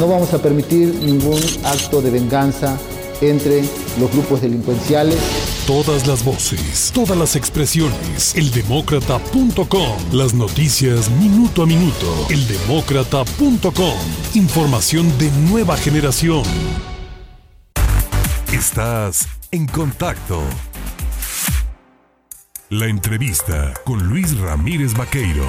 No vamos a permitir ningún acto de venganza entre los grupos delincuenciales. Todas las voces, todas las expresiones. Eldemócrata.com. Las noticias minuto a minuto. Eldemócrata.com. Información de nueva generación. Estás en contacto. La entrevista con Luis Ramírez Vaqueiro.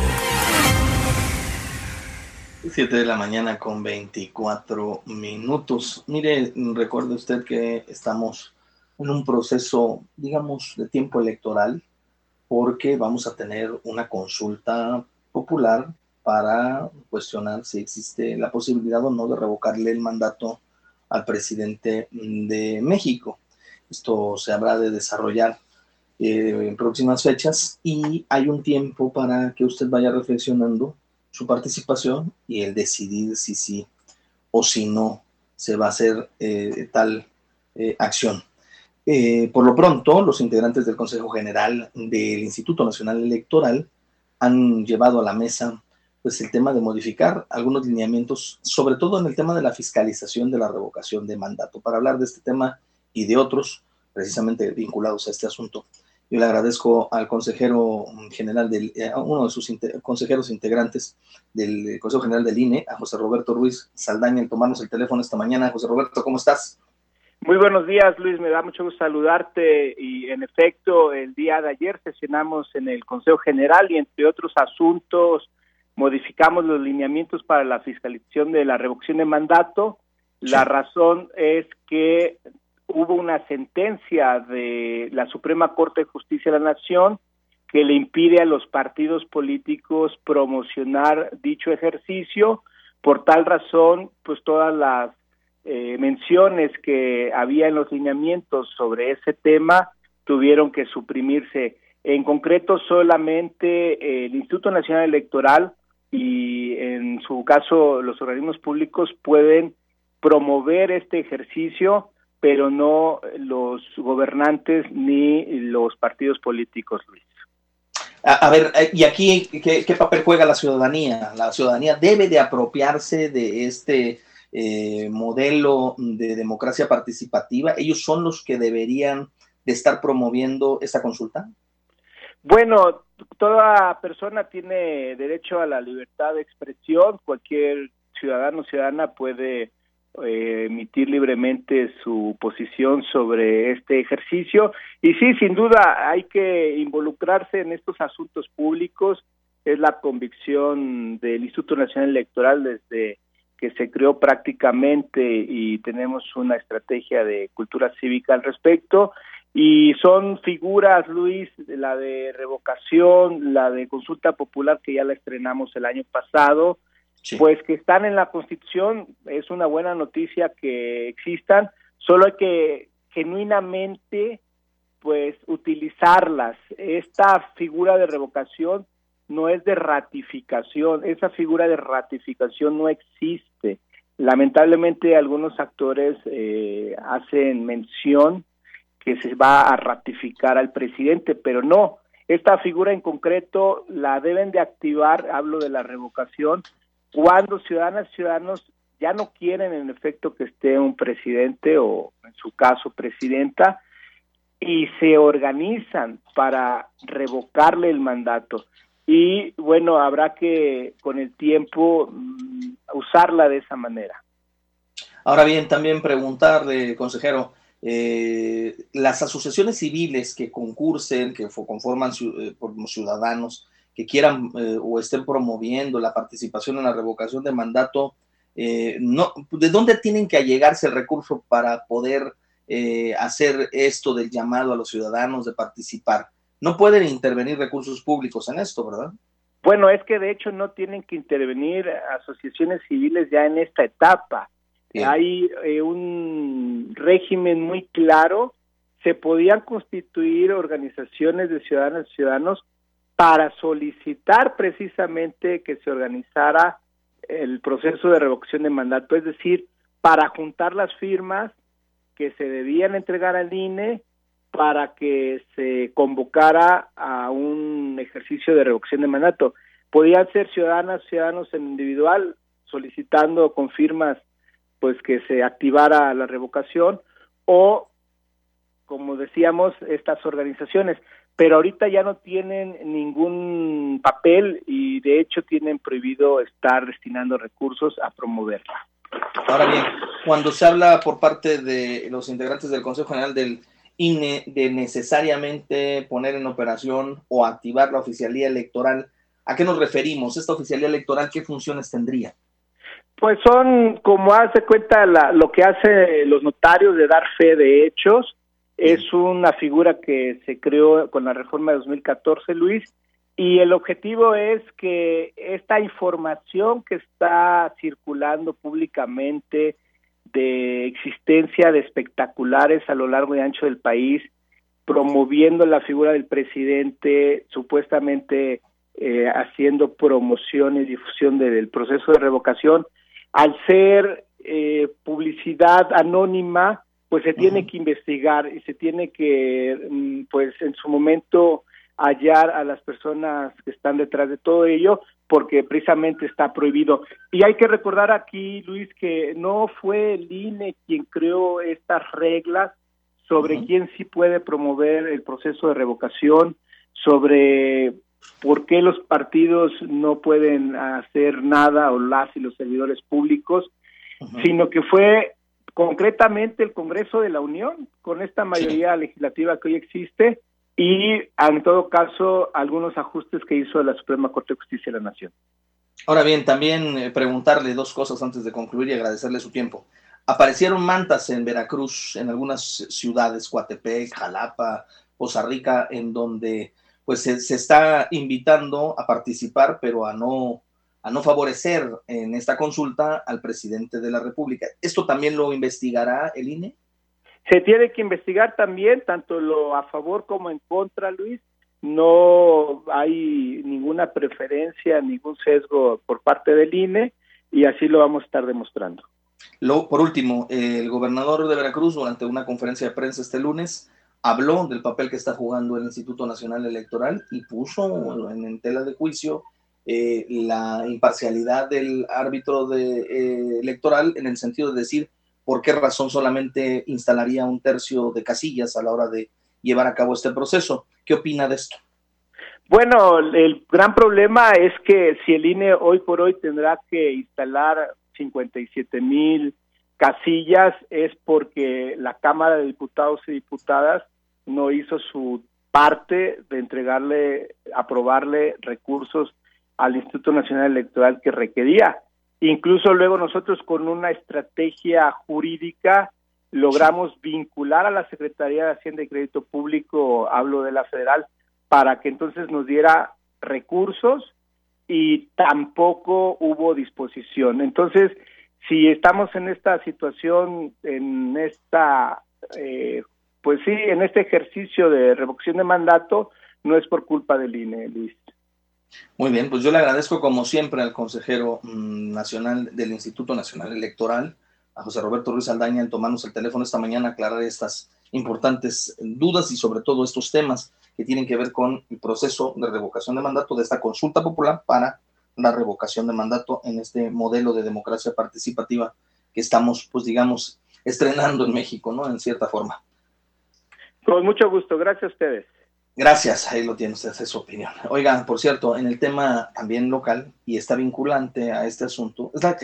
7 de la mañana con 24 minutos. Mire, recuerde usted que estamos en un proceso, digamos, de tiempo electoral, porque vamos a tener una consulta popular para cuestionar si existe la posibilidad o no de revocarle el mandato al presidente de México. Esto se habrá de desarrollar eh, en próximas fechas y hay un tiempo para que usted vaya reflexionando su participación y el decidir si sí o si no se va a hacer eh, tal eh, acción. Eh, por lo pronto, los integrantes del Consejo General del Instituto Nacional Electoral han llevado a la mesa pues, el tema de modificar algunos lineamientos, sobre todo en el tema de la fiscalización de la revocación de mandato. Para hablar de este tema y de otros, precisamente vinculados a este asunto, yo le agradezco al consejero general, del, eh, uno de sus consejeros integrantes del Consejo General del INE, a José Roberto Ruiz Saldaña, el tomarnos el teléfono esta mañana. José Roberto, ¿cómo estás? Muy buenos días, Luis. Me da mucho gusto saludarte. Y en efecto, el día de ayer sesionamos en el Consejo General y entre otros asuntos modificamos los lineamientos para la fiscalización de la revocación de mandato. La razón es que hubo una sentencia de la Suprema Corte de Justicia de la Nación que le impide a los partidos políticos promocionar dicho ejercicio. Por tal razón, pues todas las eh, menciones que había en los lineamientos sobre ese tema tuvieron que suprimirse. En concreto, solamente el Instituto Nacional Electoral y en su caso los organismos públicos pueden promover este ejercicio pero no los gobernantes ni los partidos políticos, Luis. A, ver, eh, ¿y aquí ¿qué, papel juega la ciudadanía? La ciudadanía debe de apropiarse de este eh, modelo de democracia participativa. ¿Ellos son los que deberían de estar promoviendo esta consulta? Bueno, toda persona tiene derecho a la libertad de expresión. Cualquier ciudadano o ciudadana puede libremente su posición sobre este ejercicio. Y sí, sin duda hay que involucrarse en estos asuntos públicos. Es la convicción del Instituto Nacional Electoral desde que se creó prácticamente y tenemos una estrategia de cultura cívica al respecto. Y son figuras, Luis, la de revocación, la de consulta popular que ya la estrenamos el año pasado, pues que están en la Constitución, es una buena noticia que existan, solo hay que genuinamente pues utilizarlas. Esta figura de revocación no es de ratificación, esa figura de ratificación no existe. Lamentablemente algunos actores eh, hacen mención que se va a ratificar al presidente, pero no, esta figura en concreto la deben de activar, hablo de la revocación, cuando ciudadanas y ciudadanos ya no quieren en efecto que esté un presidente o en su caso presidenta y se organizan para revocarle el mandato. Y bueno, habrá que con el tiempo mm, usarla de esa manera. Ahora bien, también preguntarle, consejero, eh, las asociaciones civiles que concursen, que conforman eh, ciudadanos, que quieran eh, o estén promoviendo la participación en la revocación de mandato, eh, no, ¿de dónde tienen que allegarse el recurso para poder eh, hacer esto del llamado a los ciudadanos de participar? No pueden intervenir recursos públicos en esto, ¿verdad? Bueno, es que de hecho no tienen que intervenir asociaciones civiles ya en esta etapa. Hay un régimen muy claro, se podían constituir organizaciones de ciudadanas y ciudadanos para solicitar precisamente que se organizara el proceso de revocación de mandato, es decir, para juntar las firmas que se debían entregar al INE para que se convocara a un ejercicio de revocación de mandato. Podían ser ciudadanas, ciudadanos en individual solicitando con firmas pues que se activara la revocación o como decíamos estas organizaciones pero ahorita ya no tienen ningún papel y de hecho tienen prohibido estar destinando recursos a promoverla. Ahora bien, cuando se habla por parte de los integrantes del Consejo General del INE de necesariamente poner en operación o activar la oficialía electoral, ¿a qué nos referimos? ¿Esta oficialía electoral qué funciones tendría? Pues son, como hace cuenta, la, lo que hacen los notarios de dar fe de hechos, es una figura que se creó con la reforma de 2014, Luis, y el objetivo es que esta información que está circulando públicamente de existencia de espectaculares a lo largo y ancho del país, promoviendo la figura del presidente, supuestamente eh, haciendo promoción y difusión del proceso de revocación, al ser eh, publicidad anónima, pues se tiene que investigar y se tiene que, mm, pues en su momento, hallar a las personas que están detrás de todo ello, porque precisamente está prohibido. Y hay que recordar aquí, Luis, que no fue el INE quien creó estas reglas sobre quién sí puede promover el proceso de revocación, sobre por qué los partidos no pueden hacer nada o las y los servidores públicos, sino que fue concretamente el Congreso de la Unión, con esta mayoría legislativa que hoy existe, y en todo caso algunos ajustes que hizo la Suprema Corte de Justicia de la Nación. Ahora bien, también eh, preguntarle dos cosas antes de concluir y agradecerle su tiempo. Aparecieron mantas en Veracruz, en algunas ciudades, Coatepec, Jalapa, Poza Rica, en donde pues se está invitando a participar, pero a no a no favorecer en esta consulta al presidente de la República. ¿Esto también lo investigará el INE? Se tiene que investigar también, tanto lo a favor como en contra, Luis. No hay ninguna preferencia, ningún sesgo por parte del INE y así lo vamos a estar demostrando. Lo, por último, el gobernador de Veracruz, durante una conferencia de prensa este lunes, habló del papel que está jugando el Instituto Nacional Electoral y puso en tela de juicio eh, la imparcialidad del árbitro de, eh, electoral en el sentido de decir por qué razón solamente instalaría un tercio de casillas a la hora de llevar a cabo este proceso. ¿Qué opina de esto? Bueno, el gran problema es que si el INE hoy por hoy tendrá que instalar 57 mil casillas es porque la Cámara de Diputados y Diputadas no hizo su parte de entregarle, aprobarle recursos al Instituto Nacional Electoral que requería. Incluso luego nosotros con una estrategia jurídica logramos vincular a la Secretaría de Hacienda y Crédito Público, hablo de la federal, para que entonces nos diera recursos y tampoco hubo disposición. Entonces, si estamos en esta situación, en esta, eh, pues sí, en este ejercicio de revocación de mandato, no es por culpa del INE, Luis. Muy bien, pues yo le agradezco como siempre al consejero mm, nacional del Instituto Nacional Electoral, a José Roberto Ruiz Aldaña, en tomarnos el teléfono esta mañana aclarar estas importantes dudas y sobre todo estos temas que tienen que ver con el proceso de revocación de mandato de esta consulta popular para la revocación de mandato en este modelo de democracia participativa que estamos, pues digamos, estrenando en México, ¿no? En cierta forma. Con mucho gusto, gracias a ustedes. Gracias, ahí lo tiene usted, es su opinión. Oigan, por cierto, en el tema también local, y está vinculante a este asunto, es la